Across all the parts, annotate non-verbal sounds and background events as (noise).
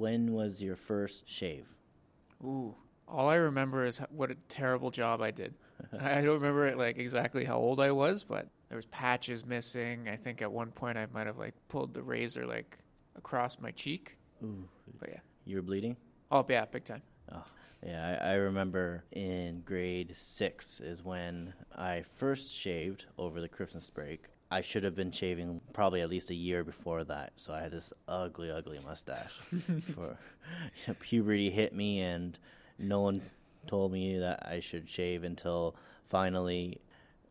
when was your first shave? Ooh, all I remember is what a terrible job I did. (laughs) I don't remember it like exactly how old I was, but there was patches missing. I think at one point I might have like pulled the razor like across my cheek. Ooh, But yeah, you were bleeding? oh yeah, big time. Oh, yeah, I, I remember in grade six is when I first shaved over the Christmas break. I should have been shaving probably at least a year before that, so I had this ugly, ugly mustache. (laughs) For (laughs) puberty hit me, and no one told me that I should shave until finally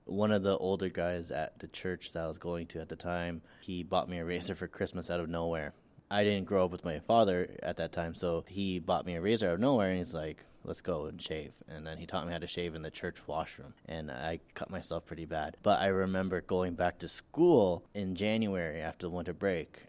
one of the older guys at the church that I was going to at the time, he bought me a razor for Christmas out of nowhere. I didn't grow up with my father at that time, so he bought me a razor out of nowhere, and he's like, "Let's go and shave." And then he taught me how to shave in the church washroom, and I cut myself pretty bad. But I remember going back to school in January after the winter break,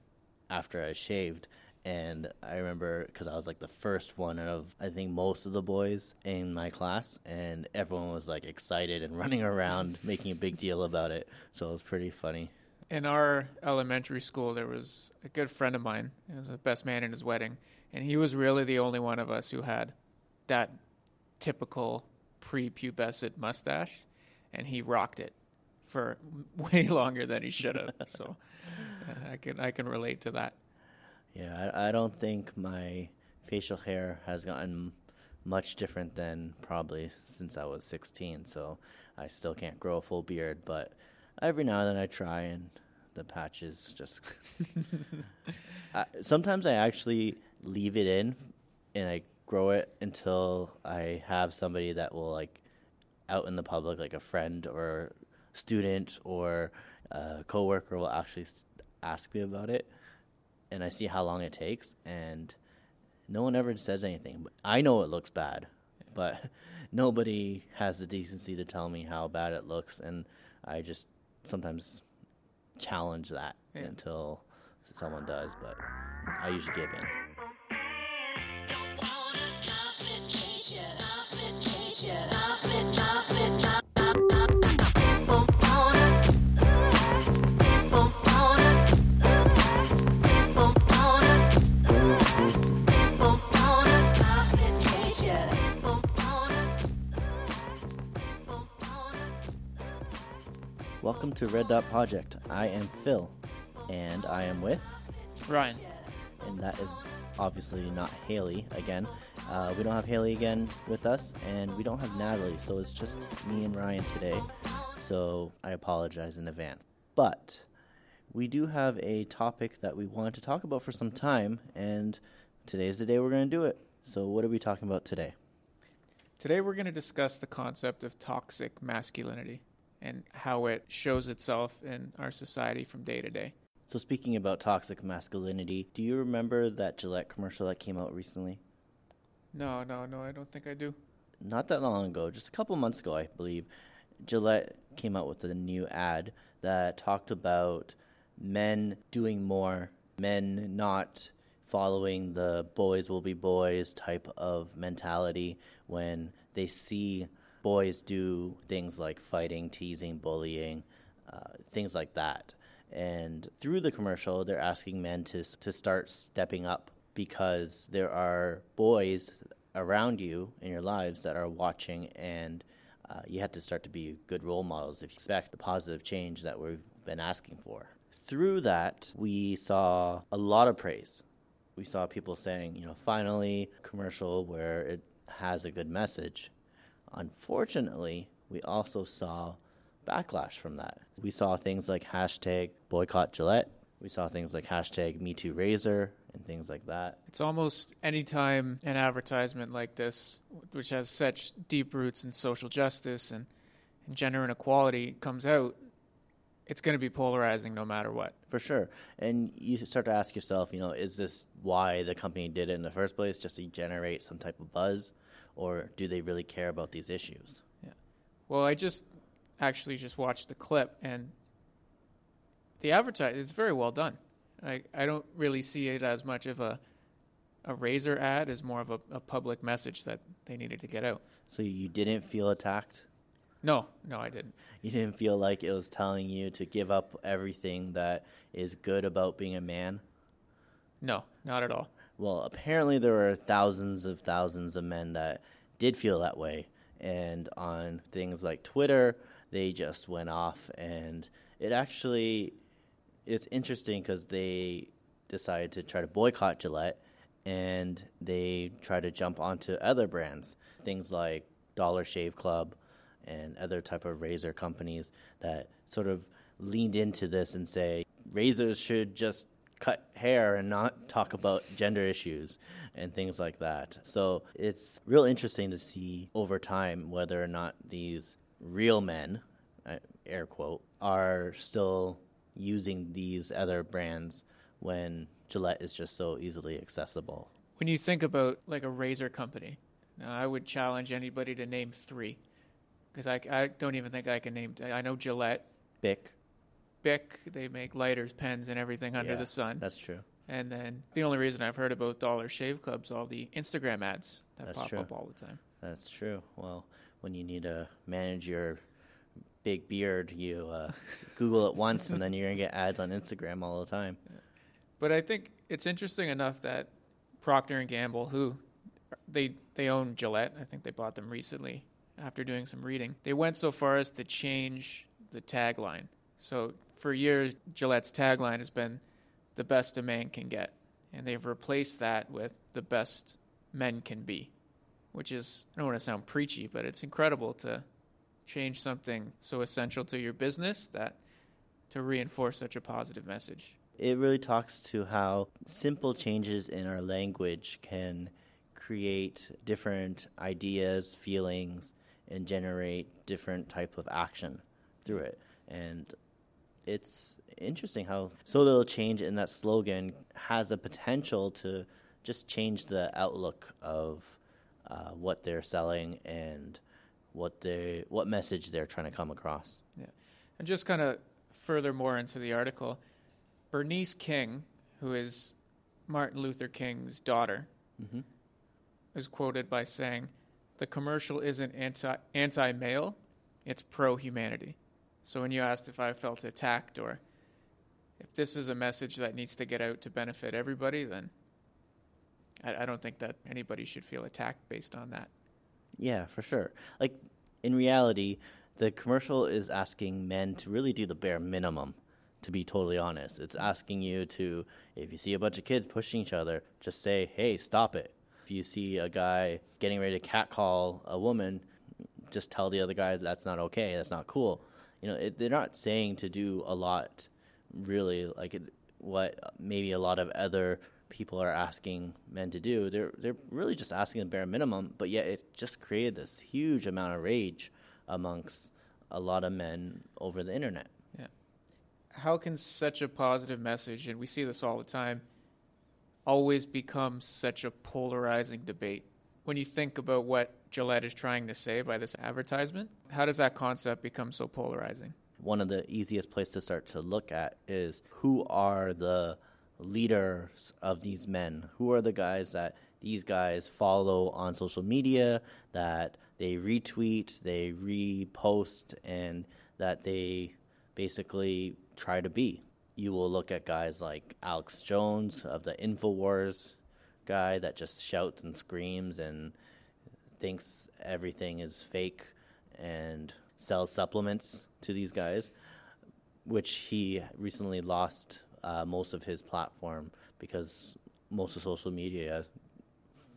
after I shaved. And I remember because I was like the first one of I think most of the boys in my class, and everyone was like excited and (laughs) running around making a big deal about it. So it was pretty funny. In our elementary school, there was a good friend of mine. He was the best man in his wedding, and he was really the only one of us who had that typical prepubescent mustache, and he rocked it for (laughs) way longer than he should have. so uh, I can I can relate to that. Yeah, I, I don't think my facial hair has gotten much different than probably since I was 16. So I still can't grow a full beard, but every now and then I try, and the patches just. (laughs) I, sometimes I actually leave it in, and I grow it until I have somebody that will like out in the public, like a friend or student or a coworker, will actually ask me about it and I see how long it takes, and no one ever says anything. But I know it looks bad, but (laughs) nobody has the decency to tell me how bad it looks, and I just sometimes challenge that Yeah. until someone does. But I usually give in. Welcome to Red Dot Project. I am Phil, and I am with, Ryan, and that is obviously not Haley again. Uh, we don't have Haley again with us, and we don't have Natalie, so it's just me and Ryan today. So I apologize in advance. But we do have a topic that we wanted to talk about for some time, and today is the day we're going to do it. So, what are we talking about today? Today we're going to discuss the concept of toxic masculinity and how it shows itself in our society from day to day. So, speaking about toxic masculinity, do you remember that Gillette commercial that came out recently? No, no, no, I don't think I do. Not that long ago, just a couple months ago, I believe, Gillette came out with a new ad that talked about men doing more, men not following the boys will be boys type of mentality when they see boys do things like fighting, teasing, bullying, uh, things like that. And through the commercial, they're asking men to to start stepping up because there are boys around you in your lives that are watching, and uh, you have to start to be good role models if you expect the positive change that we've been asking for. Through that, we saw a lot of praise. We saw people saying, you know, finally, commercial where it has a good message. Unfortunately, we also saw backlash from that. We saw things like hashtag boycott Gillette. We saw things like hashtag Me Too Razor and things like that. It's almost any time an advertisement like this, which has such deep roots in social justice and, and gender inequality, comes out, it's going to be polarizing no matter what. For sure. And you start to ask yourself, you know, is this why the company did it in the first place, just to generate some type of buzz? Or do they really care about these issues? Yeah. Well, I just actually just watched the clip, and the advertise is very well done. I I don't really see it as much of a a razor ad as more of a, a public message that they needed to get out. So you didn't feel attacked? No, no, I didn't. You didn't feel like it was telling you to give up everything that is good about being a man? No, not at all. Well, apparently there were thousands of thousands of men that did feel that way, and on things like Twitter, they just went off, and it actually it's interesting because they decided to try to boycott Gillette, and they try to jump onto other brands, things like Dollar Shave Club and other type of razor companies that sort of leaned into this and say razors should just cut hair and not talk about gender issues and things like that. So it's real interesting to see over time whether or not these real men, uh, air quote, are still using these other brands when Gillette is just so easily accessible. When you think about like a razor company, now I would challenge anybody to name three because I, I don't even think I can name. I know Gillette, Bic. Bic. They make lighters, pens, and everything under Yeah, the sun. That's true. And then the only reason I've heard about Dollar Shave Club's all the Instagram ads that That's pop true. up all the time. That's true. Well, when you need to manage your big beard, you uh, (laughs) Google it once, and then you're gonna get ads on Instagram all the time. But I think it's interesting enough that Procter and Gamble, who they they own Gillette, I think they bought them recently after doing some reading. They went so far as to change the tagline. So for years, Gillette's tagline has been "the best a man can get," and they've replaced that with "the best men can be," which is I don't want to sound preachy, but it's incredible to change something so essential to your business that to reinforce such a positive message. It really talks to how simple changes in our language can create different ideas, feelings, and generate different type of action through it. And it's interesting how so little change in that slogan has the potential to just change the outlook of uh, what they're selling and what they what message they're trying to come across. Yeah, And just kind of further more into the article, Bernice King, who is Martin Luther King's daughter, Mhm. is quoted by saying, "The commercial isn't anti anti male; it's pro humanity." So when you asked if I felt attacked or if this is a message that needs to get out to benefit everybody, then I, I don't think that anybody should feel attacked based on that. Yeah, for sure. Like in reality, the commercial is asking men to really do the bare minimum. To be totally honest, it's asking you to, if you see a bunch of kids pushing each other, just say, "Hey, stop it." If you see a guy getting ready to catcall a woman, just tell the other guy that's not okay. That's not cool. You know, it, they're not saying to do a lot, really. Like it, what maybe a lot of other people are asking men to do. They're they're really just asking the bare minimum, but yet it just created this huge amount of rage amongst a lot of men over the internet. Yeah. How can such a positive message, and we see this all the time, always become such a polarizing debate? When you think about what Gillette is trying to say by this advertisement, how does that concept become so polarizing? One of the easiest places to start to look at is who are the leaders of these men? Who are the guys that these guys follow on social media, that they retweet, they repost, and that they basically try to be? You will look at guys like Alex Jones of the InfoWars guy that just shouts and screams and thinks everything is fake and sells supplements to these guys, which he recently lost uh, most of his platform because most of social media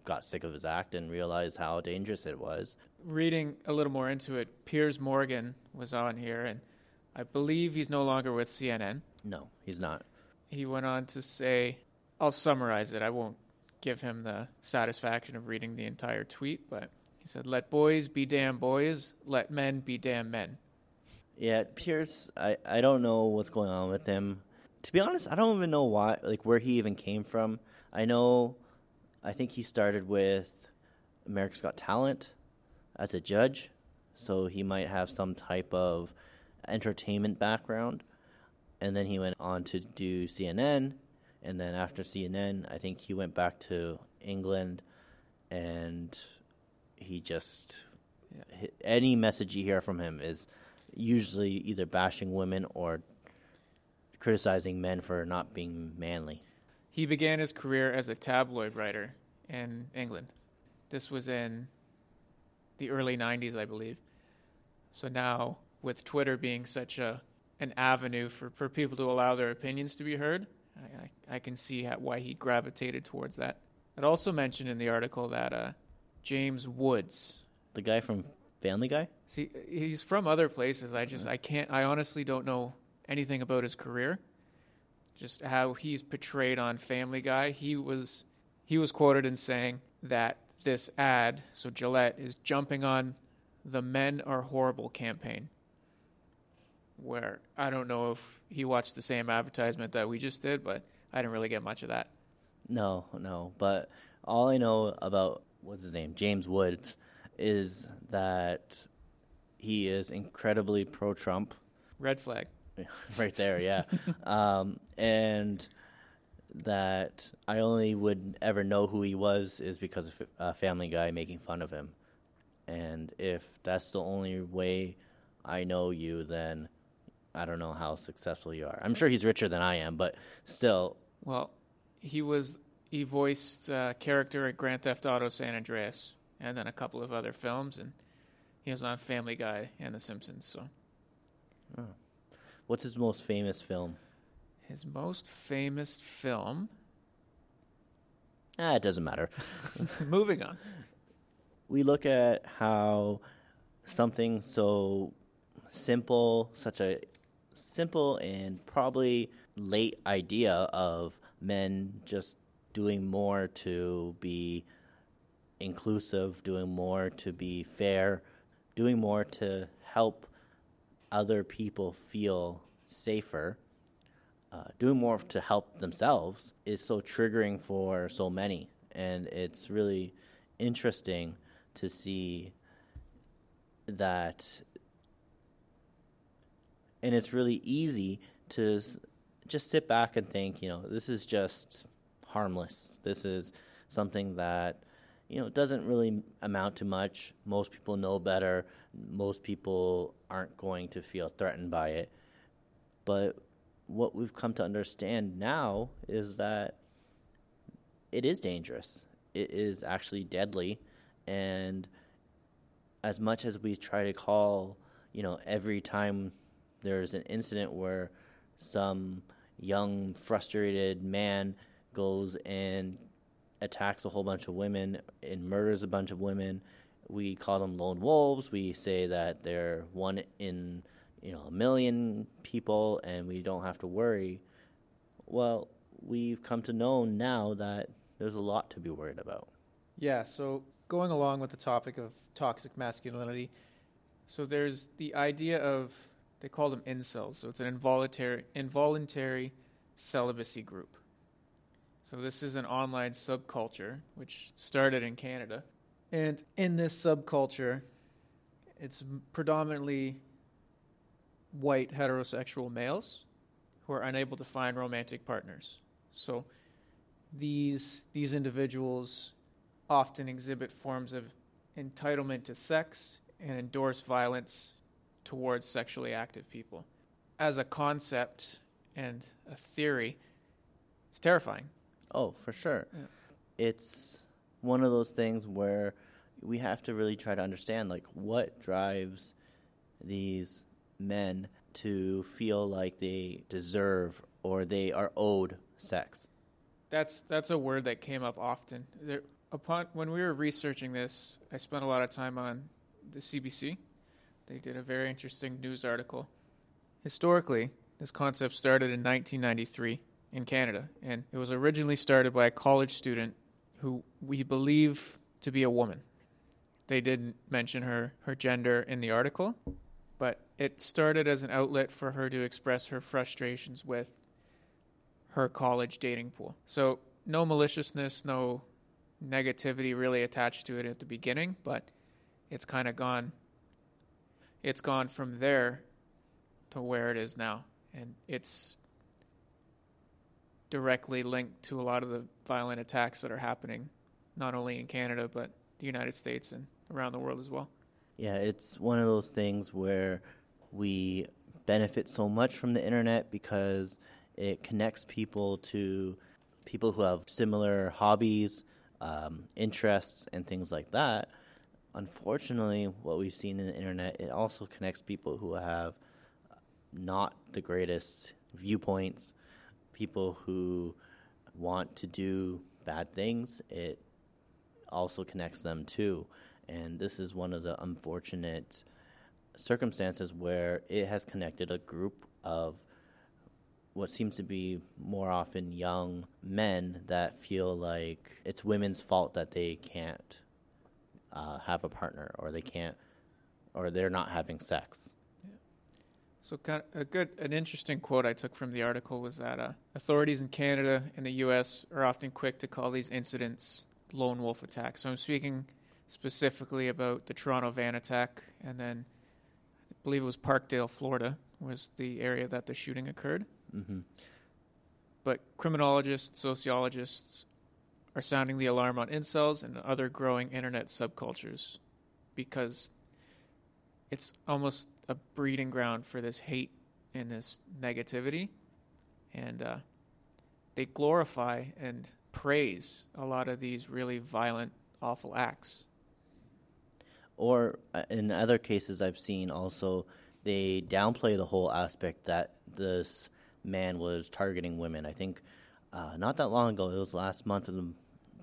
got sick of his act and realized how dangerous it was. Reading a little more into it, Piers Morgan was on here, and I believe he's no longer with CNN. No, he's not. He went on to say, I'll summarize it. I won't give him the satisfaction of reading the entire tweet, but he said, Let boys be damn boys, let men be damn men. Yeah, Pierce, I, I don't know what's going on with him. To be honest, I don't even know why, like where he even came from. I know, I think he started with America's Got Talent as a judge, so he might have some type of entertainment background. And then he went on to do CNN, and then after CNN, I think he went back to England, and he just hi- any message you hear from him is usually either bashing women or criticizing men for not being manly. He began his career as a tabloid writer in England. This was in the early 90s, I believe. So now, with Twitter being such a an avenue for, for people to allow their opinions to be heard, I, I, I can see how, why he gravitated towards that. It also mentioned in the article that uh, James Woods, The guy from Family Guy? see, he's from other places. I just, I can't, I honestly don't know anything about his career. Just how he's portrayed on Family Guy. He was, he was quoted in saying that this ad, so Gillette, is jumping on the Men Are Horrible campaign. Where I don't know if he watched the same advertisement that we just did, but I didn't really get much of that. No, no. But all I know about what's his name, James Woods, is that he is incredibly pro Trump. Red flag. (laughs) right there, yeah. (laughs) um, and that I only would ever know who he was is because of a Family Guy making fun of him. And if that's the only way I know you, then I don't know how successful you are. I'm sure he's richer than I am, but still, Well, he was he voiced uh, character at Grand Theft Auto San Andreas, and then a couple of other films, and he was on Family Guy and The Simpsons. So what's his most famous film? his most famous film. Ah, it doesn't matter. (laughs) moving on. we look at how something so simple, such a simple and probably late idea of men just doing more to be inclusive, doing more to be fair, doing more to help other people feel safer, uh, doing more to help themselves is so triggering for so many. And it's really interesting to see that. And it's really easy to just sit back and think, you know, this is just harmless. This is something that, you know, doesn't really amount to much. Most people know better. Most people aren't going to feel threatened by it. But what we've come to understand now is that it is dangerous. It is actually deadly. And as much as we try to call, you know, every time there's an incident where some young, frustrated man goes and attacks a whole bunch of women and murders a bunch of women, we call them lone wolves. We say that they're one in, you know, a million people and we don't have to worry. Well, we've come to know now that there's a lot to be worried about. Yeah, so going along with the topic of toxic masculinity, so there's the idea of they call them incels, so it's an involuntary involuntary celibacy group. So this is an online subculture which started in Canada. And in this subculture, it's predominantly white heterosexual males who are unable to find romantic partners. So these these individuals often exhibit forms of entitlement to sex and endorse violence towards sexually active people. As a concept and a theory, it's terrifying. Oh, for sure. Yeah. It's one of those things where we have to really try to understand like what drives these men to feel like they deserve or they are owed sex. That's that's a word that came up often. There, upon when we were researching this, I spent a lot of time on the CBC. They did a very interesting news article. Historically, this concept started in 1993 in Canada, and it was originally started by a college student who we believe to be a woman. They didn't mention her her gender in the article, but it started as an outlet for her to express her frustrations with her college dating pool. So no maliciousness, no negativity really attached to it at the beginning, but it's kind of gone it's gone from there to where it is now. And it's directly linked to a lot of the violent attacks that are happening not only in Canada but the United States and around the world as well. Yeah, it's one of those things where we benefit so much from the internet because it connects people to people who have similar hobbies, um, interests, and things like that. Unfortunately, what we've seen in the internet, it also connects people who have not the greatest viewpoints, people who want to do bad things. It also connects them too. And this is one of the unfortunate circumstances where it has connected a group of what seems to be more often young men that feel like it's women's fault that they can't uh, have a partner or they can't or they're not having sex. So, kind of a good, an interesting quote I took from the article was that uh, authorities in Canada and the U.S. are often quick to call these incidents lone wolf attacks. So, I'm speaking specifically about the Toronto van attack, and then I believe it was Parkdale, Florida, was the area that the shooting occurred. Mm-hmm. But criminologists, sociologists are sounding the alarm on incels and other growing internet subcultures because it's almost a breeding ground for this hate and this negativity. And uh, they glorify and praise a lot of these really violent, awful acts. Or uh, in other cases, I've seen also they downplay the whole aspect that this man was targeting women. I think uh, not that long ago, it was last month,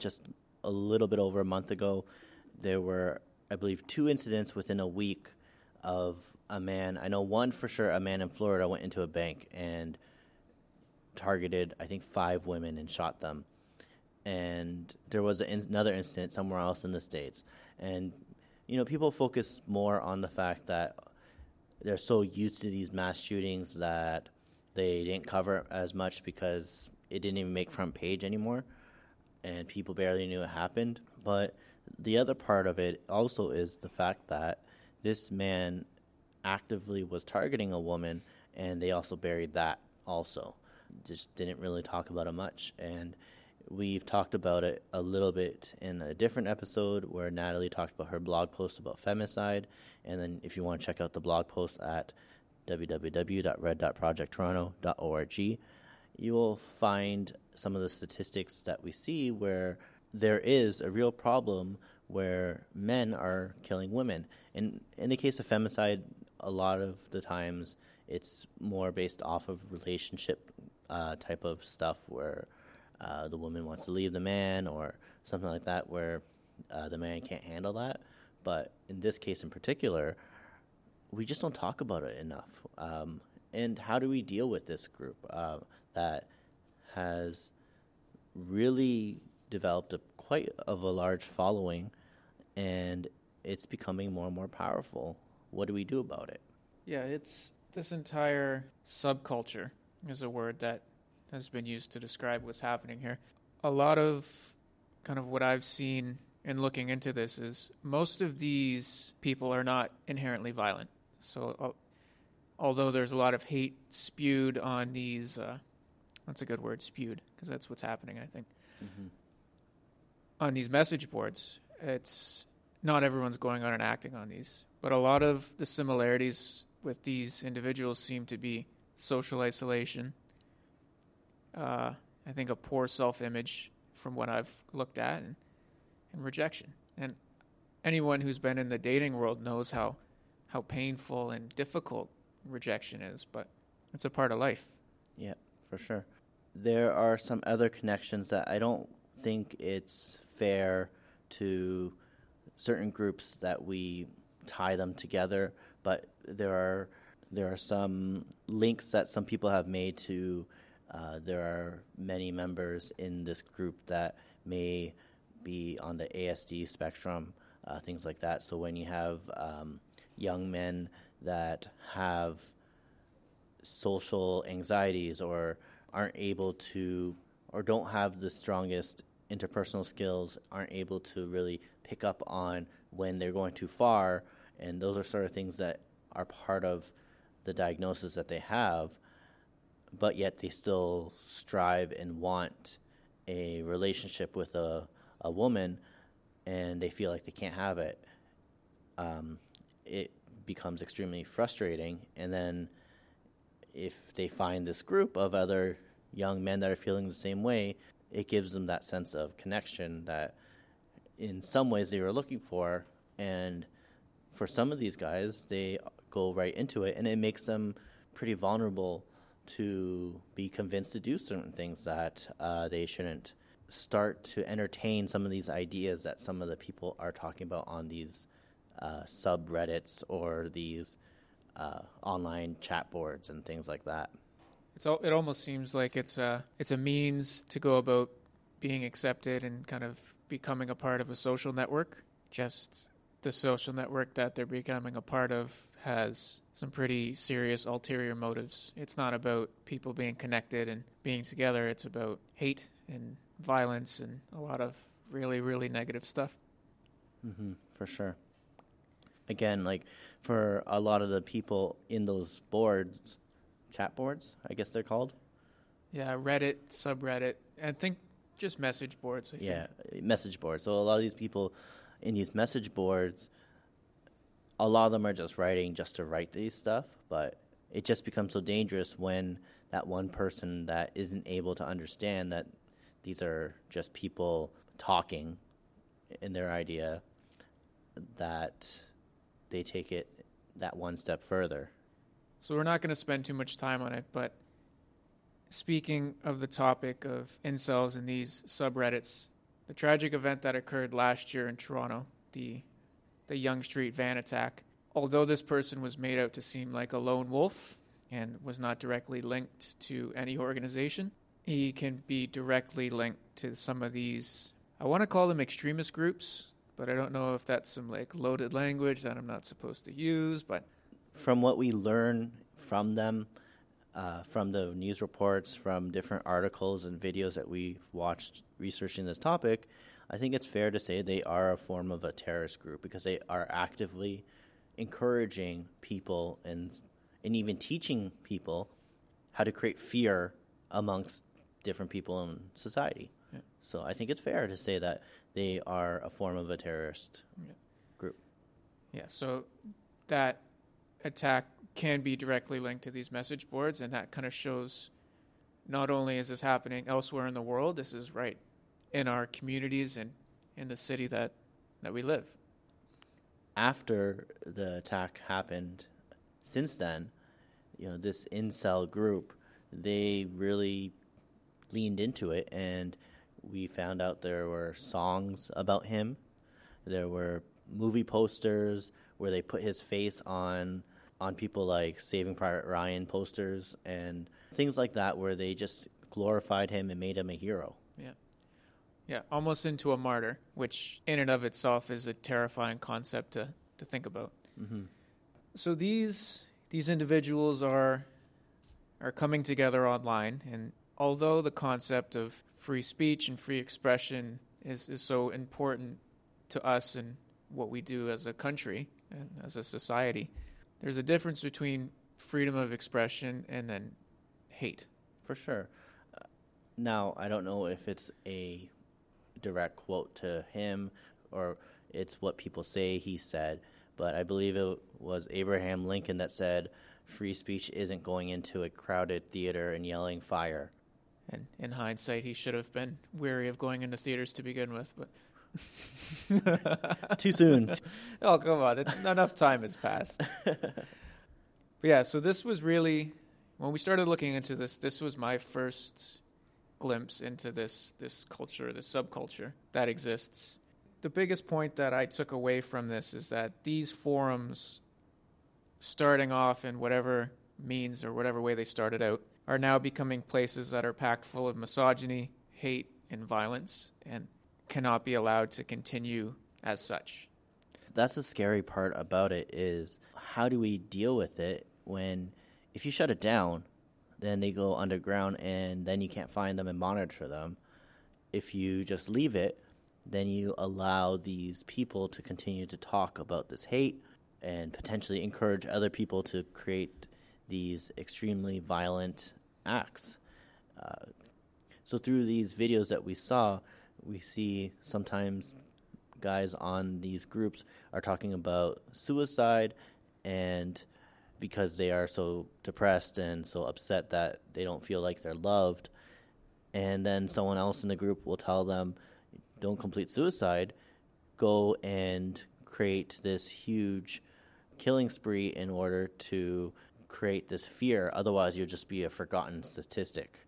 just a little bit over a month ago, there were, I believe, two incidents within a week of a man. I know one for sure. A man in Florida went into a bank and targeted, I think, five women and shot them. And there was another incident somewhere else in the states. And you know, people focus more on the fact that they're so used to these mass shootings that they didn't cover as much because it didn't even make front page anymore, and people barely knew it happened. But the other part of it also is the fact that this man actively was targeting a woman, and they also buried that also. Just didn't really talk about it much. And we've talked about it a little bit in a different episode where Natalie talked about her blog post about femicide. And then if you want to check out the blog post at www.red.projecttoronto.org, you will find some of the statistics that we see where there is a real problem where men are killing women. And in the case of femicide, a lot of the times it's more based off of relationship uh, type of stuff where uh, the woman wants to leave the man or something like that where uh, the man can't handle that. But in this case in particular, we just don't talk about it enough. Um, and how do we deal with this group uh, that has really developed a quite of a large following, and it's becoming more and more powerful? What do we do about it? Yeah, it's this entire subculture is a word that has been used to describe what's happening here. A lot of kind of what I've seen in looking into this is most of these people are not inherently violent. So, uh, although there's a lot of hate spewed on these, uh, that's a good word, spewed, because that's what's happening, I think. Mm-hmm. On these message boards, it's not everyone's going on and acting on these, but a lot of the similarities with these individuals seem to be social isolation. Uh, I think a poor self image from what I've looked at, and, and rejection. And anyone who's been in the dating world knows how how painful and difficult rejection is, but it's a part of life. Yeah, for sure. There are some other connections that I don't think it's fair to certain groups that we tie them together, but there are there are some links that some people have made to. Uh, there are many members in this group that may be on the ASD spectrum, uh, things like that. So when you have um, young men that have social anxieties or aren't able to or don't have the strongest interpersonal skills aren't able to really pick up on when they're going too far and those are sort of things that are part of the diagnosis that they have but yet they still strive and want a relationship with a, a woman and they feel like they can't have it um, it becomes extremely frustrating. And then if they find this group of other young men that are feeling the same way, it gives them that sense of connection that in some ways they were looking for. And for some of these guys they go right into it and it makes them pretty vulnerable to be convinced to do certain things that uh, they shouldn't. Start to entertain some of these ideas that some of the people are talking about on these uh, subreddits or these uh, online chat boards and things like that. It's all, it almost seems like it's a it's a means to go about being accepted and kind of becoming a part of a social network. Just the social network that they're becoming a part of has some pretty serious ulterior motives. It's not about people being connected and being together. It's about hate and violence and a lot of really really negative stuff. Mm-hmm, for sure. Again, like for a lot of the people in those boards, chat boards, I guess they're called. Yeah, Reddit, subreddit, and think just message boards. I yeah, think. message boards. So a lot of these people in these message boards, a lot of them are just writing just to write these stuff, but it just becomes so dangerous when that one person that isn't able to understand that these are just people talking in their idea that they take it that one step further. So we're not going to spend too much time on it, but speaking of the topic of incels and these subreddits, the tragic event that occurred last year in Toronto, the the Yonge Street van attack, although this person was made out to seem like a lone wolf and was not directly linked to any organization, he can be directly linked to some of these I want to call them extremist groups, but I don't know if that's some like loaded language that I'm not supposed to use, but from what we learn from them, uh, from the news reports, from different articles and videos that we've watched researching this topic, I think it's fair to say they are a form of a terrorist group because they are actively encouraging people and and even teaching people how to create fear amongst different people in society. Yeah. So I think it's fair to say that they are a form of a terrorist yeah. group. Yeah. So that attack can be directly linked to these message boards, and that kind of shows not only is this happening elsewhere in the world, this is right in our communities and in the city that, that we live. After the attack happened, since then, you know, this incel group, they really leaned into it, and we found out there were songs about him. There were movie posters where they put his face on on people like Saving Private Ryan posters and things like that, where they just glorified him and made him a hero. Yeah. Yeah, almost into a martyr, which in and of itself is a terrifying concept to, to think about. Mm-hmm. So these these individuals are are coming together online, and although the concept of free speech and free expression is, is so important to us and what we do as a country and as a society, there's a difference between freedom of expression and then hate. For sure. Uh, now, I don't know if it's a direct quote to him or it's what people say he said, but I believe it was Abraham Lincoln that said, free speech isn't going into a crowded theater and yelling fire. And in hindsight, he should have been weary of going into theaters to begin with, but. Too soon. (laughs) oh, come on. It, enough time has passed. but yeah, so this was really, when we started looking into this, this was my first glimpse into this, this culture, this subculture that exists. The biggest point that I took away from this is that these forums, starting off in whatever means or whatever way they started out, are now becoming places that are packed full of misogyny, hate, and violence. And cannot be allowed to continue as such. That's the scary part about it is how do we deal with it when if you shut it down, then they go underground and then you can't find them and monitor them. If you just leave it, then you allow these people to continue to talk about this hate and potentially encourage other people to create these extremely violent acts. Uh, so, through these videos that we saw, we see sometimes guys on these groups are talking about suicide and because they are so depressed and so upset that they don't feel like they're loved and then someone else in the group will tell them, don't complete suicide, go and create this huge killing spree in order to create this fear. Otherwise, you'll just be a forgotten statistic.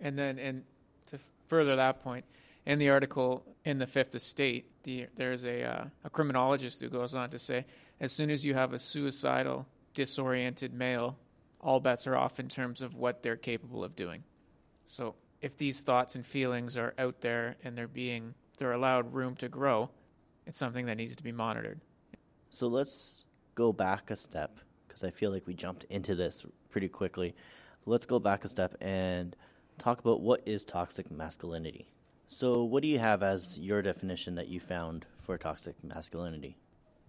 And then, and to further that point, in the article in the Fifth Estate, the, there's a, uh, a criminologist who goes on to say, as soon as you have a suicidal, disoriented male, all bets are off in terms of what they're capable of doing. So if these thoughts and feelings are out there and they're being they're allowed room to grow, it's something that needs to be monitored. So let's go back a step because I feel like we jumped into this pretty quickly. Let's go back a step and talk about what is toxic masculinity. So, what do you have as your definition that you found for toxic masculinity?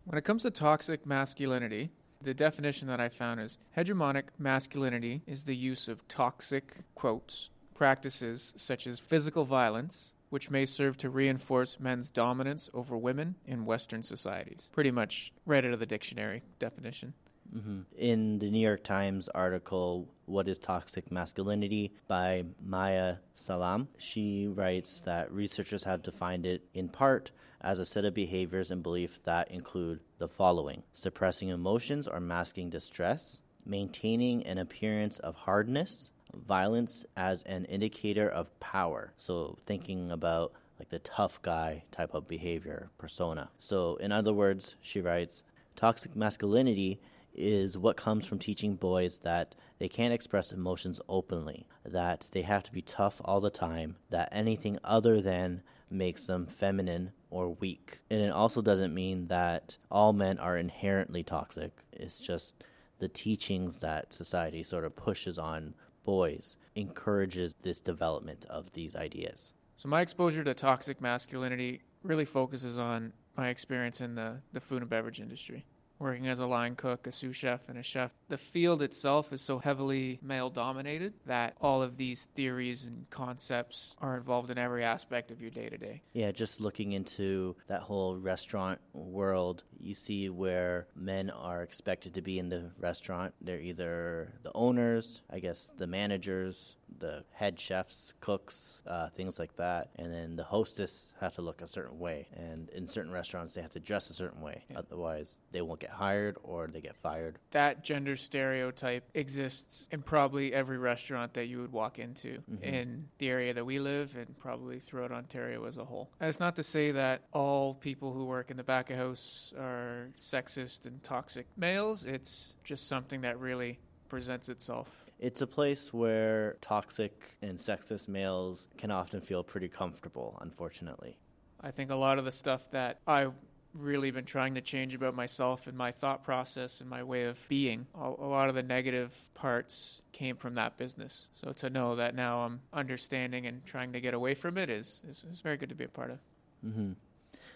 When it comes to toxic masculinity, the definition that I found is hegemonic masculinity is the use of toxic, quotes, practices such as physical violence, which may serve to reinforce men's dominance over women in Western societies. Pretty much right out of the dictionary definition. Mm-hmm. In the New York Times article, What is Toxic Masculinity by Maya Salam, she writes that researchers have defined it in part as a set of behaviors and beliefs that include the following suppressing emotions or masking distress, maintaining an appearance of hardness, violence as an indicator of power. So, thinking about like the tough guy type of behavior persona. So, in other words, she writes, toxic masculinity is what comes from teaching boys that they can't express emotions openly, that they have to be tough all the time, that anything other than makes them feminine or weak. And it also doesn't mean that all men are inherently toxic. It's just the teachings that society sort of pushes on boys encourages this development of these ideas. So my exposure to toxic masculinity really focuses on my experience in the, the food and beverage industry working as a line cook, a sous chef, and a chef. The field itself is so heavily male dominated that all of these theories and concepts are involved in every aspect of your day to day. Yeah, just looking into that whole restaurant world, you see where men are expected to be in the restaurant. They're either the owners, I guess the managers, the head chefs, cooks, uh, things like that. And then the hostess have to look a certain way. And in certain restaurants, they have to dress a certain way. Yeah. Otherwise, they won't get hired or they get fired. That gender stereotype exists in probably every restaurant that you would walk into mm-hmm. in the area that we live and probably throughout Ontario as a whole. And it's not to say that all people who work in the back of house are sexist and toxic males. It's just something that really presents itself it's a place where toxic and sexist males can often feel pretty comfortable, unfortunately. I think a lot of the stuff that I've really been trying to change about myself and my thought process and my way of being, a, lot of the negative parts came from that business. So to know that now I'm understanding and trying to get away from it is, is, is very good to be a part of. Mm-hmm.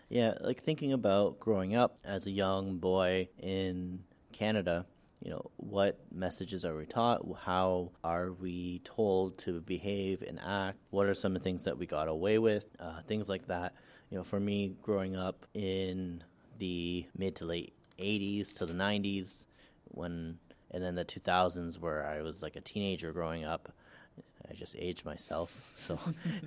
Yeah, like thinking about growing up as a young boy in Canada, you know, what messages are we taught? How are we told to behave and act? What are some of the things that we got away with? Uh, things like that. You know, for me, growing up in the mid to late 80s to the 90s, when and then the 2000s, where I was like a teenager growing up. I just aged myself, (laughs) so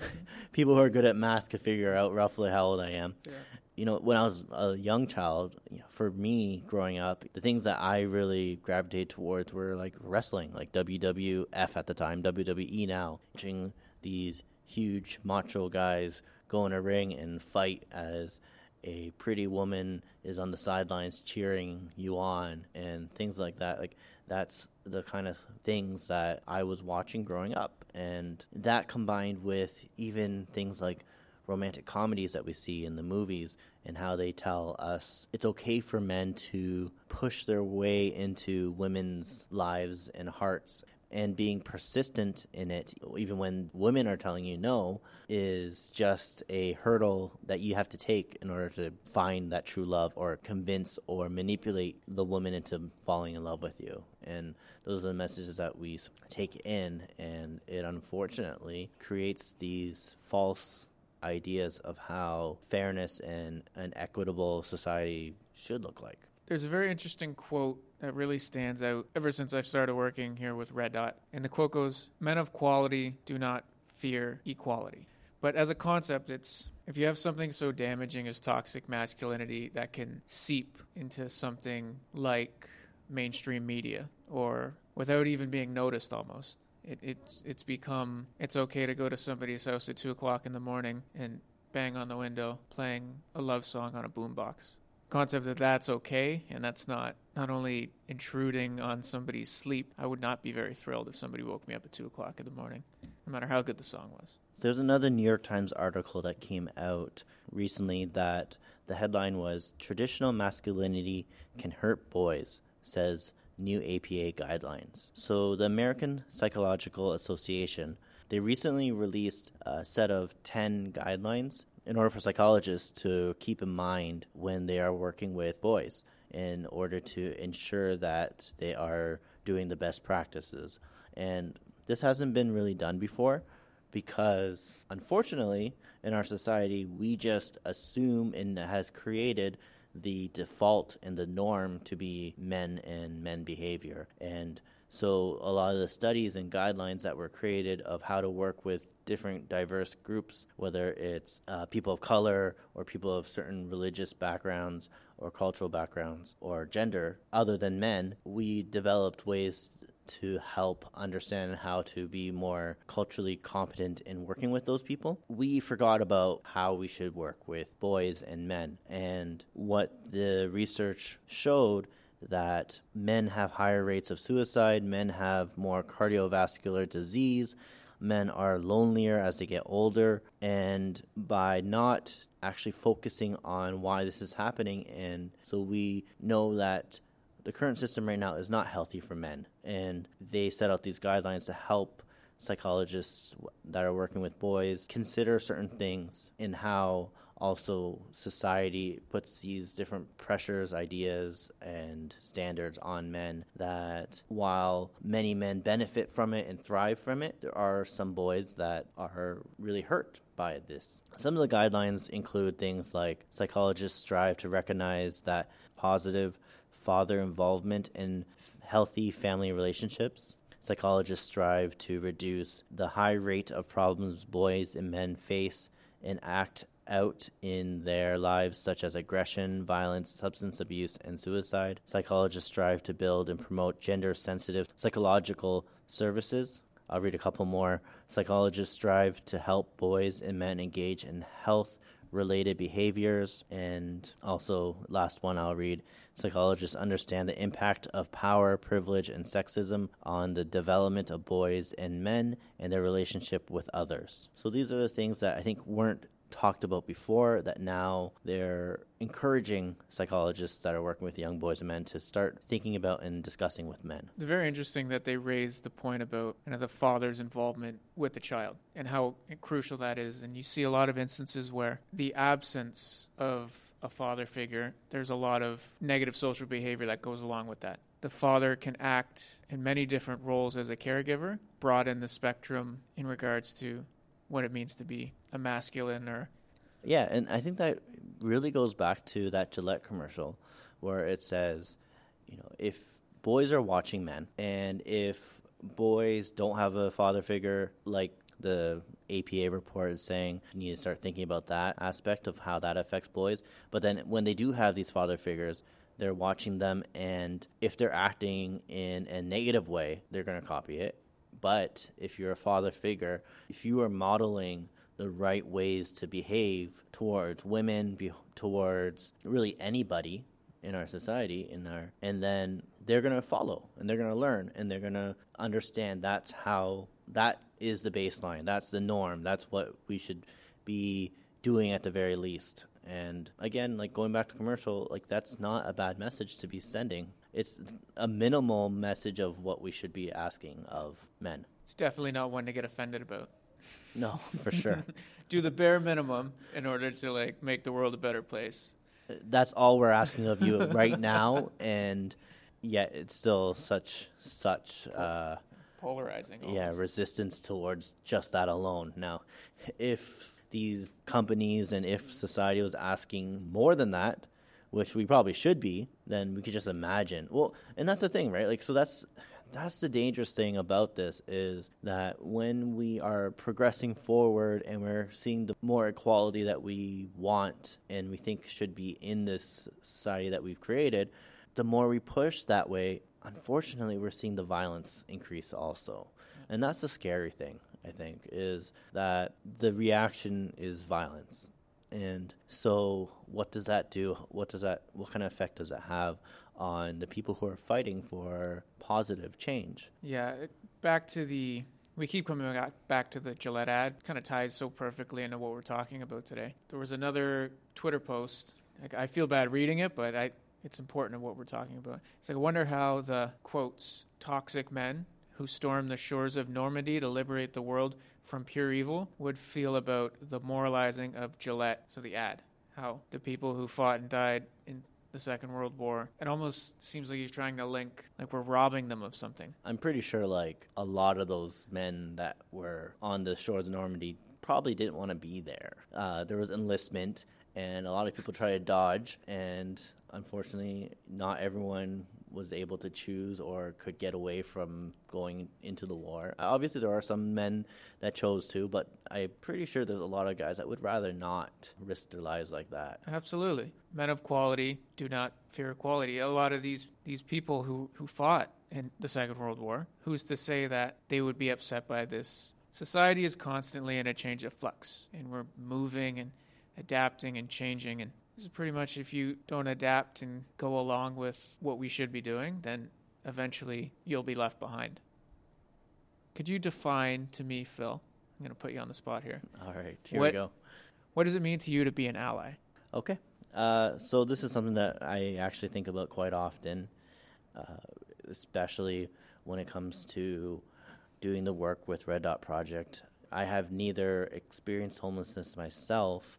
(laughs) people who are good at math could figure out roughly how old I am. Yeah you know, when I was a young child, you know, for me growing up, the things that I really gravitated towards were like wrestling, like WWF at the time, WWE now, watching these huge macho guys go in a ring and fight as a pretty woman is on the sidelines cheering you on and things like that. Like that's the kind of things that I was watching growing up. And that combined with even things like romantic comedies that we see in the movies and how they tell us it's okay for men to push their way into women's lives and hearts and being persistent in it, even when women are telling you no, is just a hurdle that you have to take in order to find that true love or convince or manipulate the woman into falling in love with you. And those are the messages that we take in, and it unfortunately creates these false ideas of how fairness and an equitable society should look like. There's a very interesting quote that really stands out ever since I've started working here with Red Dot. And the quote goes Men of quality do not fear equality. But as a concept, it's if you have something so damaging as toxic masculinity that can seep into something like mainstream media or without even being noticed almost. It, it, it's become, it's okay to go to somebody's house at 2 o'clock in the morning and bang on the window playing a love song on a boombox. Concept that that's okay and that's not not only intruding on somebody's sleep. I would not be very thrilled if somebody woke me up at 2 o'clock in the morning, no matter how good the song was. There's another New York Times article that came out recently that the headline was Traditional Masculinity Can Hurt Boys, says new APA guidelines. So, the American Psychological Association, they recently released a set of 10 guidelines in order for psychologists to keep in mind when they are working with boys in order to ensure that they are doing the best practices. And this hasn't been really done before because unfortunately in our society we just assume and has created the default and the norm to be men and men behavior. And so a lot of the studies and guidelines that were created of how to work with different diverse groups, whether it's uh, people of color or people of certain religious backgrounds or cultural backgrounds or gender other than men, we developed ways to help understand how to be more culturally competent in working with those people. We forgot about how we should work with boys and men. And what the research showed that men have higher rates of suicide, men have more cardiovascular disease, men are lonelier as they get older, and by not actually focusing on why this is happening, and so we know that the current system right now is not healthy for men, and they set out these guidelines to help psychologists that are working with boys consider certain things in how also society puts these different pressures, ideas, and standards on men that while many men benefit from it and thrive from it, there are some boys that are really hurt by this. Some of the guidelines include things like psychologists strive to recognize that positive father involvement in healthy family relationships. Psychologists strive to reduce the high rate of problems boys and men face and act out in their lives, such as aggression, violence, substance abuse, and suicide. Psychologists strive to build and promote gender sensitive psychological services. I'll read a couple more. Psychologists strive to help boys and men engage in health related behaviors. And also, last one I'll read psychologists understand the impact of power, privilege, and sexism on the development of boys and men and their relationship with others. So, these are the things that I think weren't talked about before that now they're encouraging psychologists that are working with young boys and men to start thinking about and discussing with men. It's very interesting that they raised the point about you know, the father's involvement with the child and how crucial that is. And you see a lot of instances where the absence of a father figure, there's a lot of negative social behavior that goes along with that. The father can act in many different roles as a caregiver, broaden the spectrum in regards to what it means to be a masculine or yeah and i think that really goes back to that gillette commercial where it says you know if boys are watching men and if boys don't have a father figure like the APA report is saying you need to start thinking about that aspect of how that affects boys. But then when they do have these father figures, they're watching them, and if they're acting in a negative way, they're going to copy it. But if you're a father figure, if you are modeling the right ways to behave towards women, be, towards really anybody in our society, in our, and then they're going to follow and they're going to learn and they're going to understand that's how that is the baseline, that's the norm, that's what we should be doing at the very least. And again, like going back to commercial, like that's not a bad message to be sending it's a minimal message of what we should be asking of men. It's definitely not one to get offended about. No, for sure. (laughs) Do the bare minimum in order to like make the world a better place. That's all we're asking of you right now, and yet it's still such such uh, polarizing. Almost. Yeah, resistance towards just that alone. Now, if these companies and if society was asking more than that, which we probably should be, then we could just imagine. Well, and that's the thing, right? Like, so that's that's the dangerous thing about this is that when we are progressing forward and we're seeing the more equality that we want and we think should be in this society that we've created, the more we push that way, unfortunately, we're seeing the violence increase also. And that's the scary thing, I think, is that the reaction is violence. And so, what does that do? What does that? What kind of effect does it have on the people who are fighting for positive change? Yeah, back to the. We keep coming back to the Gillette ad. Kind of ties so perfectly into what we're talking about today. There was another Twitter post. I feel bad reading it, but I, it's important to what we're talking about. It's like I wonder how the quotes toxic men who stormed the shores of Normandy to liberate the world from pure evil would feel about the moralizing of Gillette. So the ad, how the people who fought and died in the Second World War. It almost seems like he's trying to link, like we're robbing them of something. I'm pretty sure, like, a lot of those men that were on the shores of Normandy probably didn't want to be there. Uh, there was enlistment, and a lot of people tried to dodge, and unfortunately, not everyone was able to choose or could get away from going into the war. Obviously, there are some men that chose to, but I'm pretty sure there's a lot of guys that would rather not risk their lives like that. Absolutely. Men of quality do not fear equality. A lot of these, these people who, who fought in the Second World War, who's to say that they would be upset by this? Society is constantly in a change of flux, and we're moving and adapting and changing and this is pretty much if you don't adapt and go along with what we should be doing, then eventually you'll be left behind. Could you define to me, Phil? I'm going to put you on the spot here. All right, here what, we go. What does it mean to you to be an ally? Okay. Uh, so this is something that I actually think about quite often, uh, especially when it comes to doing the work with Red Dot Project. I have neither experienced homelessness myself,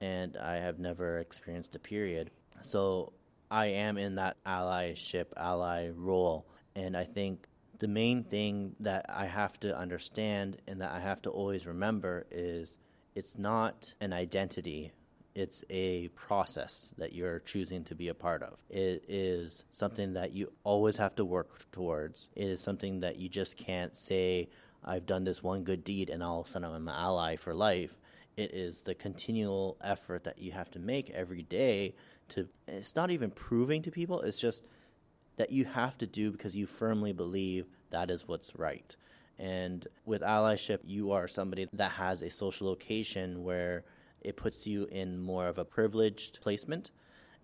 and I have never experienced a period. So I am in that allyship, ally role. And I think the main thing that I have to understand and that I have to always remember is it's not an identity, it's a process that you're choosing to be a part of. It is something that you always have to work towards. It is something that you just can't say, I've done this one good deed and all of a sudden I'm an ally for life it is the continual effort that you have to make every day to it's not even proving to people it's just that you have to do because you firmly believe that is what's right. And with allyship you are somebody that has a social location where it puts you in more of a privileged placement.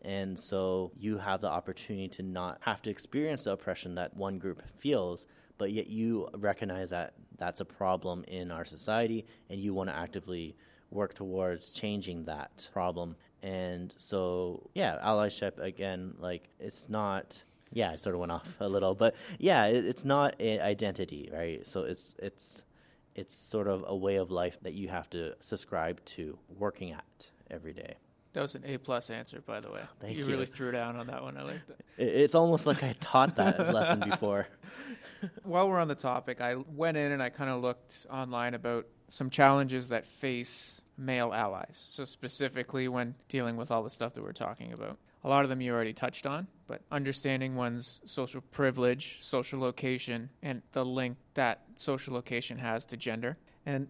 And so you have the opportunity to not have to experience the oppression that one group feels but yet you recognize that that's a problem in our society and you want to actively work towards changing that problem. And so, yeah, allyship again, like it's not. Yeah, I sort of went off a little, but yeah, it, it's not an identity, right? So it's it's it's sort of a way of life that you have to subscribe to, working at every day. That was an A plus answer, by the way. Thank you, you. really threw down on that one. I like that. It's almost like I taught that (laughs) lesson before. (laughs) While we're on the topic, I went in and I kind of looked online about some challenges that face male allies. So, specifically when dealing with all the stuff that we're talking about. A lot of them you already touched on, but understanding one's social privilege, social location, and the link that social location has to gender. And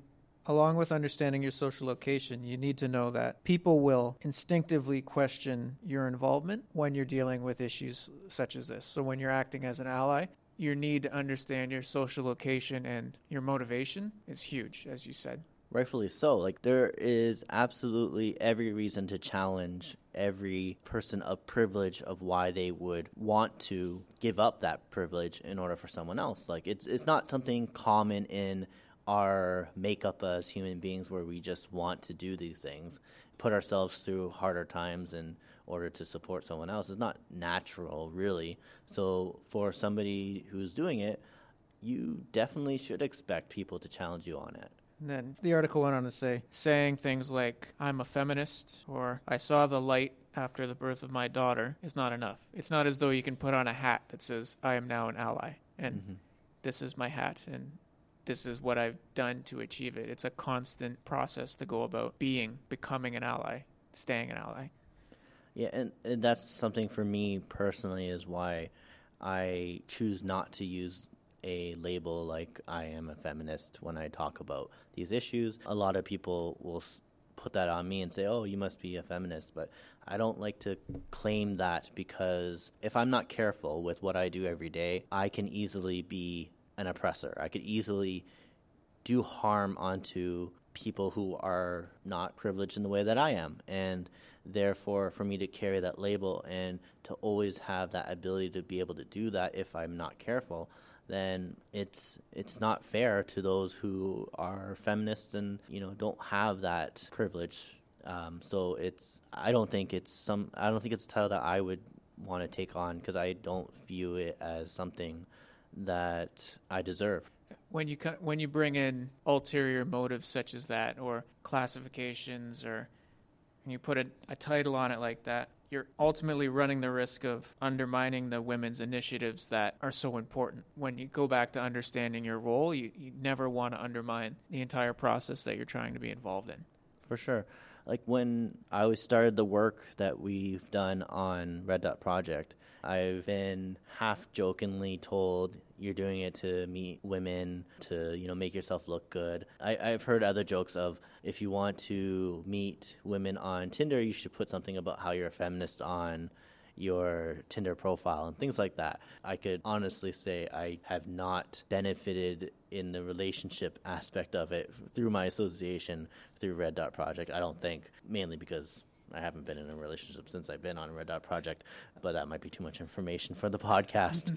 along with understanding your social location, you need to know that people will instinctively question your involvement when you're dealing with issues such as this. So, when you're acting as an ally, your need to understand your social location and your motivation is huge, as you said rightfully so. Like there is absolutely every reason to challenge every person of privilege of why they would want to give up that privilege in order for someone else. Like it's it's not something common in our makeup as human beings where we just want to do these things, put ourselves through harder times in order to support someone else. It's not natural, really. So for somebody who's doing it, you definitely should expect people to challenge you on it. And then the article went on to say, saying things like, I'm a feminist, or I saw the light after the birth of my daughter is not enough. It's not as though you can put on a hat that says, I am now an ally, and mm-hmm. this is my hat, and this is what I've done to achieve it. It's a constant process to go about being, becoming an ally, staying an ally. Yeah, and, and that's something for me personally is why I choose not to use a label like I am a feminist when I talk about these issues. A lot of people will put that on me and say, "Oh, you must be a feminist," but I don't like to claim that because if I'm not careful with what I do every day, I can easily be an oppressor. I could easily do harm onto people who are not privileged in the way that I am. And therefore, for me to carry that label and to always have that ability to be able to do that if I'm not careful, then it's it's not fair to those who are feminists and you know don't have that privilege. Um, so it's I don't think it's some I don't think it's a title that I would want to take on because I don't view it as something that I deserve. When you when you bring in ulterior motives such as that, or classifications, or you put a, a title on it like that, you're ultimately running the risk of undermining the women's initiatives that are so important. When you go back to understanding your role, you, you never want to undermine the entire process that you're trying to be involved in. For sure. Like when I started the work that we've done on Red Dot Project, I've been half jokingly told you're doing it to meet women, to you know make yourself look good. I, I've heard other jokes of if you want to meet women on Tinder, you should put something about how you're a feminist on your Tinder profile and things like that. I could honestly say I have not benefited in the relationship aspect of it through my association through Red Dot Project. I don't think, mainly because I haven't been in a relationship since I've been on Red Dot Project, but that might be too much information for the (laughs) podcast.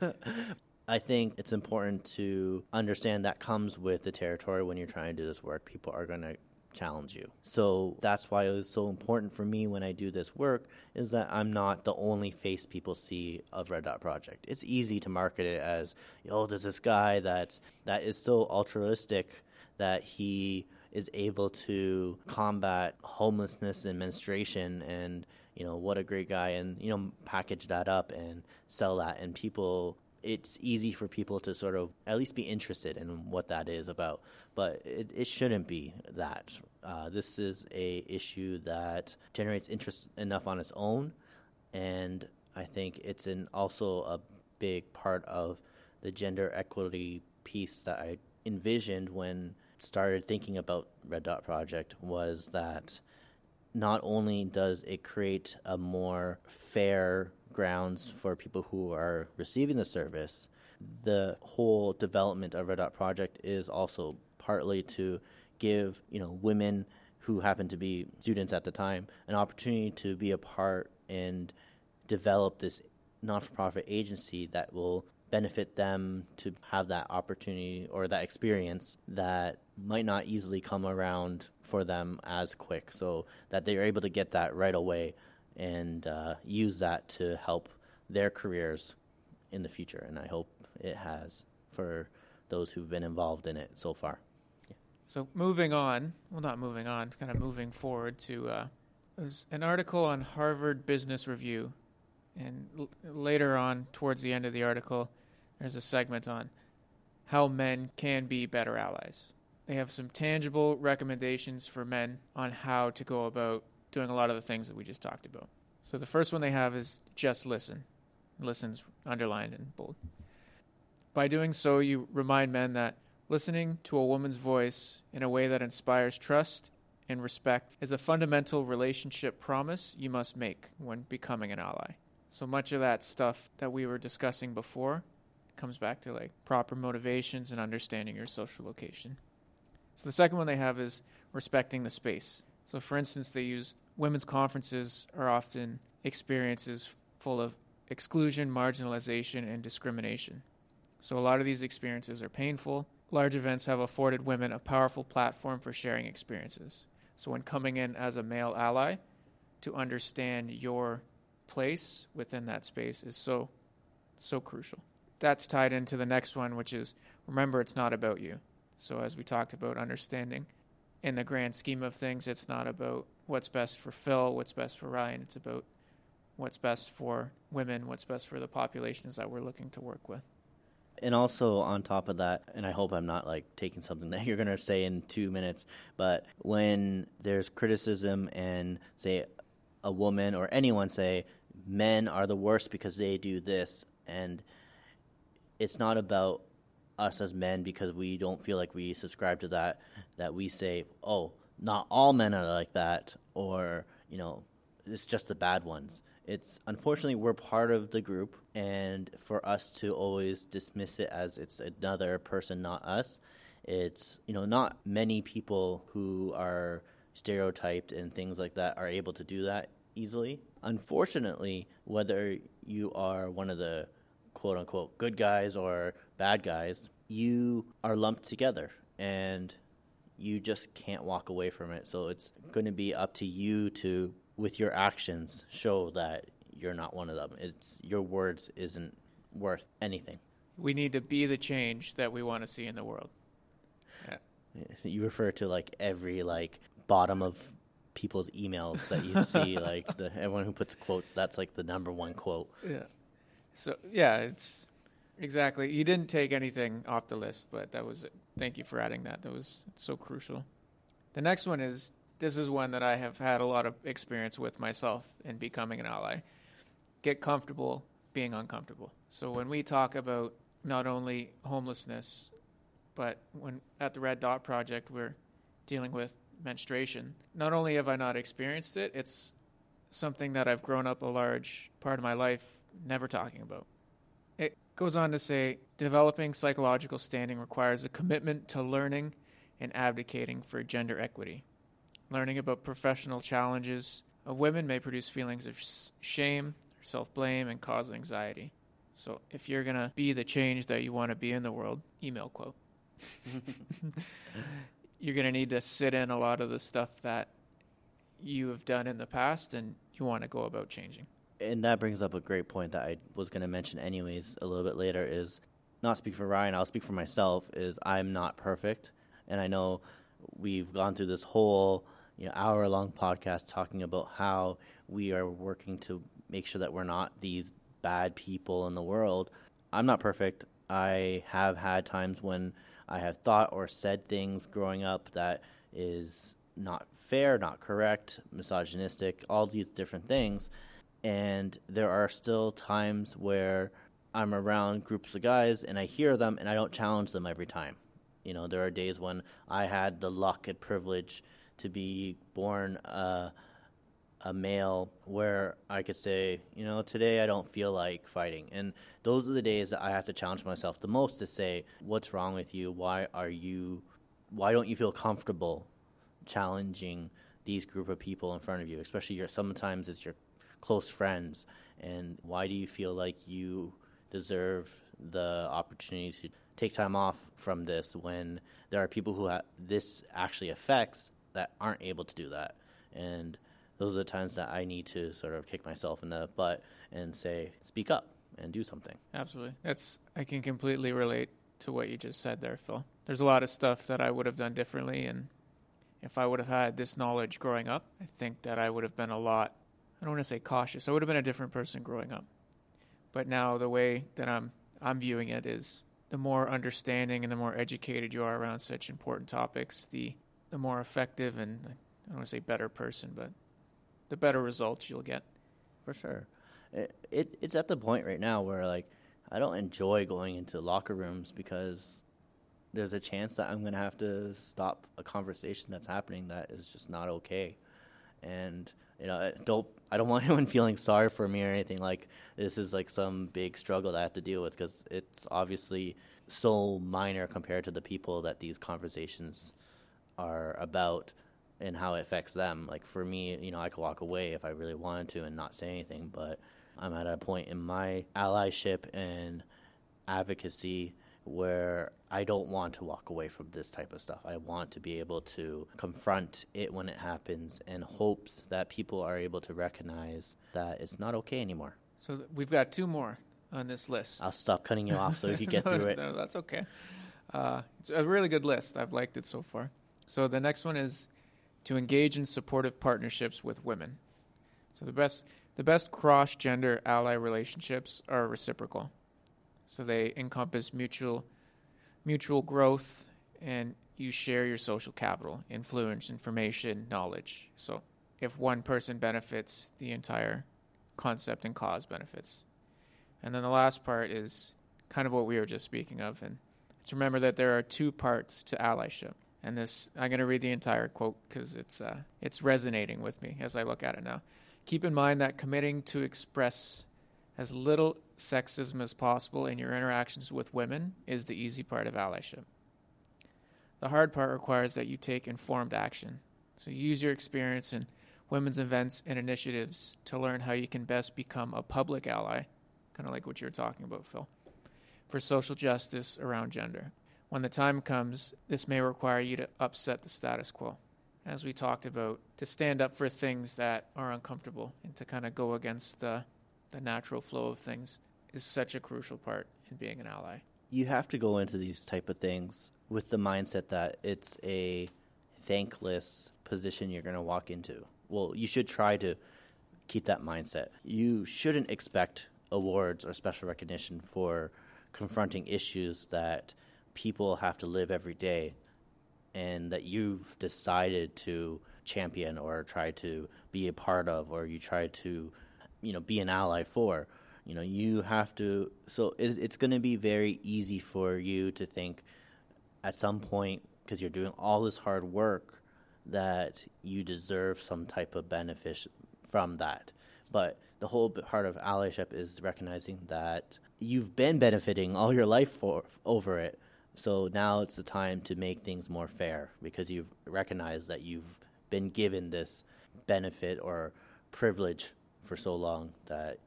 (laughs) I think it's important to understand that comes with the territory when you're trying to do this work. People are going to challenge you. So that's why it was so important for me when I do this work is that I'm not the only face people see of Red Dot Project. It's easy to market it as, oh, there's this guy that's that is so altruistic that he is able to combat homelessness and menstruation and you know what a great guy and you know package that up and sell that and people it's easy for people to sort of at least be interested in what that is about but it, it shouldn't be that. Uh, this is a issue that generates interest enough on its own and i think it's an also a big part of the gender equity piece that i envisioned when started thinking about Red Dot Project was that not only does it create a more fair grounds for people who are receiving the service, the whole development of Red Dot Project is also partly to give you know women who happen to be students at the time an opportunity to be a part and develop this non-for-profit agency that will benefit them to have that opportunity or that experience that might not easily come around for them as quick. So that they're able to get that right away and uh, use that to help their careers in the future. And I hope it has for those who've been involved in it so far. Yeah. So moving on, well, not moving on, kind of moving forward to uh, an article on Harvard Business Review, and l- later on, towards the end of the article, there's a segment on how men can be better allies. They have some tangible recommendations for men on how to go about doing a lot of the things that we just talked about. So the first one they have is just listen. Listen's underlined in bold. By doing so, you remind men that listening to a woman's voice in a way that inspires trust and respect is a fundamental relationship promise you must make when becoming an ally. So much of that stuff that we were discussing before comes back to like proper motivations and understanding your social location. So the second one they have is respecting the space. So for instance, they use women's conferences are often experiences full of exclusion, marginalization, and discrimination. So a lot of these experiences are painful. Large events have afforded women a powerful platform for sharing experiences. So when coming in as a male ally, to understand your place within that space is so so crucial that's tied into the next one, which is remember, it's not about you. So, as we talked about, understanding in the grand scheme of things, it's not about what's best for Phil, what's best for Ryan. It's about what's best for women, what's best for the populations that we're looking to work with. And also on top of that, and I hope I'm not like taking something (laughs) that you're going to say in two minutes, but when there's criticism and say a woman or anyone say men are the worst because they do this, and it's not about us as men because we don't feel like we subscribe to that that we say oh not all men are like that or you know it's just the bad ones. It's unfortunately we're part of the group and for us to always dismiss it as it's another person not us it's you know not many people who are stereotyped and things like that are able to do that easily. Unfortunately whether you are one of the quote unquote good guys or bad guys you are lumped together and you just can't walk away from it so it's going to be up to you to with your actions show that you're not one of them. It's your words isn't worth anything. We need to be the change that we want to see in the world. Yeah. You refer to like every like bottom of people's emails that you see (laughs) like the everyone who puts quotes that's like the number one quote. Yeah. So yeah, it's exactly. You didn't take anything off the list, but that was it. Thank you for adding that. That was so crucial. The next one is this is one that I have had a lot of experience with myself in becoming an ally. Get comfortable being uncomfortable. So when we talk about not only homelessness, but when at the Red Dot Project we're dealing with menstruation, not only have I not experienced it, it's something that I've grown up a large part of my life never talking about. Goes on to say developing psychological standing requires a commitment to learning and advocating for gender equity. Learning about professional challenges of women may produce feelings of shame, self blame, and cause anxiety. So, if you're going to be the change that you want to be in the world, email quote. (laughs) you're going to need to sit in a lot of the stuff that you have done in the past and you want to go about changing. And that brings up a great point that I was going to mention anyways a little bit later is not speak for Ryan, I'll speak for myself is I'm not perfect and I know we've gone through this whole you know, hour long podcast talking about how we are working to make sure that we're not these bad people in the world. I'm not perfect. I have had times when I have thought or said things growing up that is not fair, not correct, misogynistic, all these different things. And there are still times where I'm around groups of guys and I hear them and I don't challenge them every time. You know, there are days when I had the luck and privilege to be born a, a male where I could say, you know, today I don't feel like fighting. And those are the days that I have to challenge myself the most to say, what's wrong with you? Why are you, why don't you feel comfortable challenging these group of people in front of you, especially your, sometimes it's your close friends. And why do you feel like you deserve the opportunity to take time off from this when there are people who ha- this actually affects that aren't able to do that. And those are the times that I need to sort of kick myself in the butt and say, speak up and do something. Absolutely. That's I can completely relate to what you just said there, Phil. There's a lot of stuff that I would have done differently and if I would have had this knowledge growing up, I think that I would have been a lot I don't want to say cautious. I would have been a different person growing up. But now the way that I'm I'm viewing it is the more understanding and the more educated you are around such important topics, the the more effective and I don't want to say better person, but the better results you'll get. For sure. It, it it's at the point right now where like I don't enjoy going into locker rooms because there's a chance that I'm going to have to stop a conversation that's happening that is just not okay. And you know, I don't I don't (laughs) want anyone feeling sorry for me or anything like this is like some big struggle that I have to deal with because it's obviously so minor compared to the people that these conversations are about and how it affects them. Like for me, you know, I could walk away if I really wanted to and not say anything, but I'm at a point in my allyship and advocacy where I don't want to walk away from this type of stuff. I want to be able to confront it when it happens in hopes that people are able to recognize that it's not okay anymore. So we've got two more on this list. I'll stop cutting you off so you can get (laughs) no, through it. No, that's okay. Uh, it's a really good list. I've liked it so far. So the next one is to engage in supportive partnerships with women. So the best the best cross gender ally relationships are reciprocal. So they encompass mutual mutual growth and you share your social capital, influence, information, knowledge. So if one person benefits, the entire concept and cause benefits. And then the last part is kind of what we were just speaking of. And it's remember that there are two parts to allyship. And this, I'm going to read the entire quote because it's, uh, it's resonating with me as I look at it now. Keep in mind that committing to express as little sexism as possible in your interactions with women is the easy part of allyship. The hard part requires that you take informed action. So use your experience in women's events and initiatives to learn how you can best become a public ally, kind of like what you're talking about, Phil, for social justice around gender. When the time comes, this may require you to upset the status quo. As we talked about, to stand up for things that are uncomfortable and to kind of go against the, the natural flow of things is such a crucial part in being an ally. You have to go into these type of things with the mindset that it's a thankless position you're going to walk into. Well, you should try to keep that mindset. You shouldn't expect awards or special recognition for confronting issues that people have to live every day and that you've decided to champion or try to be a part of or you try to you know be an ally for you know you have to so it's, it's going to be very easy for you to think at some point because you're doing all this hard work that you deserve some type of benefit from that. But the whole part of allyship is recognizing that you've been benefiting all your life for over it. So now it's the time to make things more fair because you've recognized that you've been given this benefit or privilege for so long that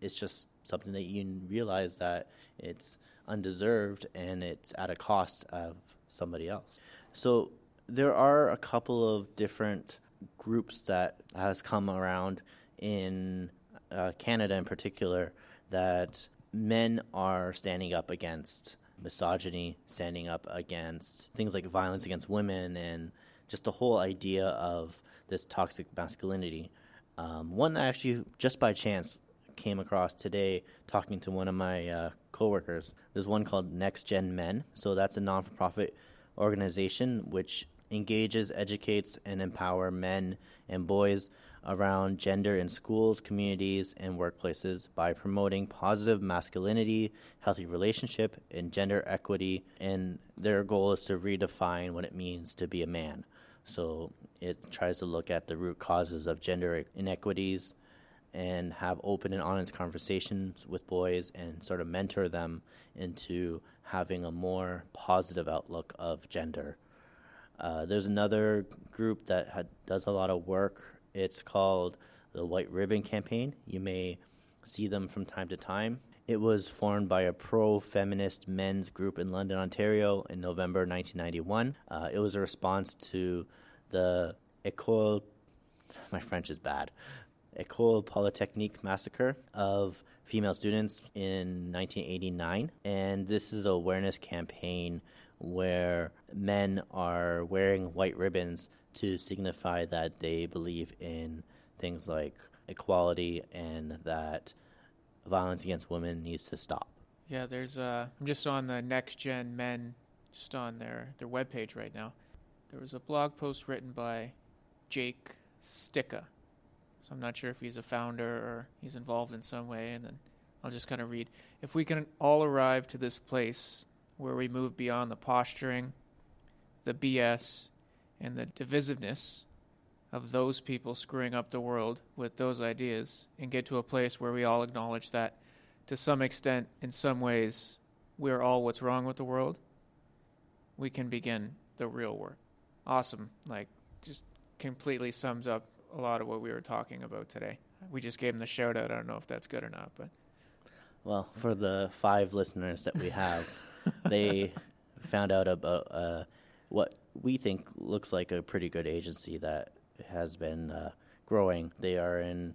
it's just something that you realize that it's undeserved and it's at a cost of somebody else. So there are a couple of different groups that has come around in uh, Canada in particular that men are standing up against misogyny, standing up against things like violence against women, and just the whole idea of this toxic masculinity. Um, one I actually, just by chance, came across today talking to one of my uh, coworkers. There's one called Next Gen Men. So that's a non-for-profit organization which engages, educates, and empower men and boys around gender in schools, communities, and workplaces by promoting positive masculinity, healthy relationship, and gender equity. And their goal is to redefine what it means to be a man. So it tries to look at the root causes of gender inequities and have open and honest conversations with boys and sort of mentor them into having a more positive outlook of gender. Uh, there's another group that had, does a lot of work. It's called the White Ribbon Campaign. You may see them from time to time. It was formed by a pro feminist men's group in London, Ontario in November 1991. Uh, it was a response to the Ecole, my French is bad, Ecole Polytechnique massacre of female students in 1989. And this is an awareness campaign where men are wearing white ribbons to signify that they believe in things like equality and that violence against women needs to stop. Yeah, there's uh I'm just on the next gen men just on their their webpage right now. There was a blog post written by Jake Sticka so I'm not sure if he's a founder or he's involved in some way. And then I'll just kind of read. If we can all arrive to this place where we move beyond the posturing, the BS, and the divisiveness of those people screwing up the world with those ideas and get to a place where we all acknowledge that to some extent, in some ways, we're all what's wrong with the world, we can begin the real work. Awesome. Like, just completely sums up a lot of what we were talking about today. We just gave him the shout out. I don't know if that's good or not, but well, for the five listeners that we have, (laughs) they found out about uh, what we think looks like a pretty good agency that has been uh, growing. They are in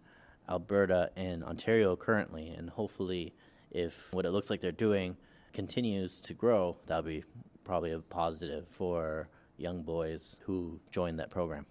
Alberta and Ontario currently, and hopefully, if what it looks like they're doing continues to grow, that'll be probably a positive for young boys who join that program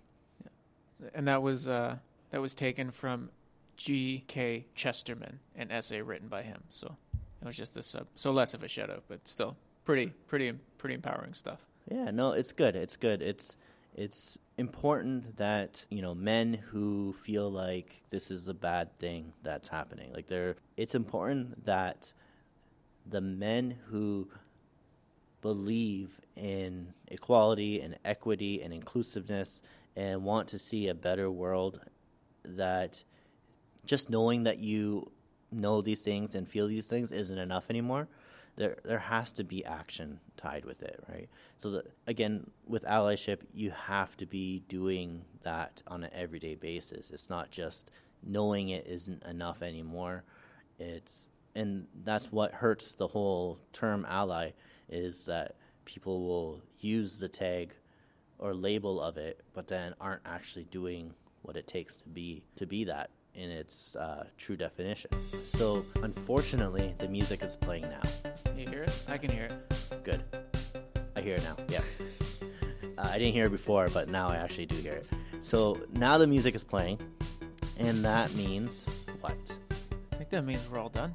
and that was uh, that was taken from G. K. Chesterton, an essay written by him. So it was just a sub, so less of a shout out, but still pretty, pretty, pretty empowering stuff. Yeah, no, it's good. It's good. It's it's important that you know men who feel like this is a bad thing that's happening. Like they're it's important that the men who believe in equality and equity and inclusiveness and want to see a better world that just knowing that you know these things and feel these things isn't enough anymore there there has to be action tied with it, right? So again, with allyship, you have to be doing that on an everyday basis. It's not just knowing it isn't enough anymore. It's and that's what hurts the whole term ally is that people will use the tag or label of it, but then aren't actually doing what it takes to be to be that in its uh, true definition. So, unfortunately, the music is playing now. You hear it? I can hear it. Good. I hear it now. Yeah. (laughs) Uh, I didn't hear it before, but now I actually do hear it. So now the music is playing, and that means what? I think that means we're all done.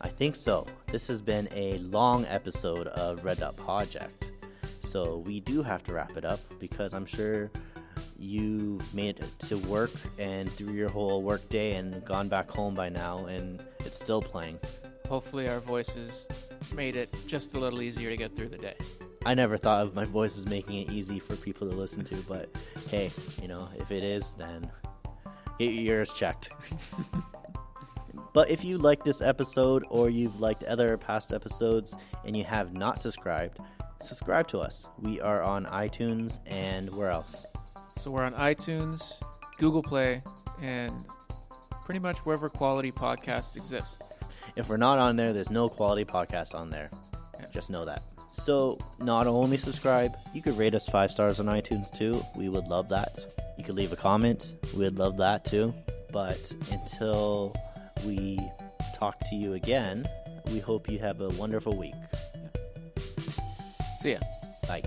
I think so. This has been a long episode of Red Dot Project. So we do have to wrap it up because I'm sure you've made it to work and through your whole workday and gone back home by now, and it's still playing. Hopefully, our voices made it just a little easier to get through the day. I never thought of my voice as making it easy for people to listen to, but hey, you know, if it is, then get your ears checked. (laughs) but if you like this episode or you've liked other past episodes and you have not subscribed, subscribe to us. We are on iTunes and where else? So we're on iTunes, Google Play, and pretty much wherever quality podcasts exist. If we're not on there, there's no quality podcast on there. Yeah. Just know that. So, not only subscribe, you could rate us five stars on iTunes too. We would love that. You could leave a comment. We would love that too. But until we talk to you again, we hope you have a wonderful week. See ya. Bye.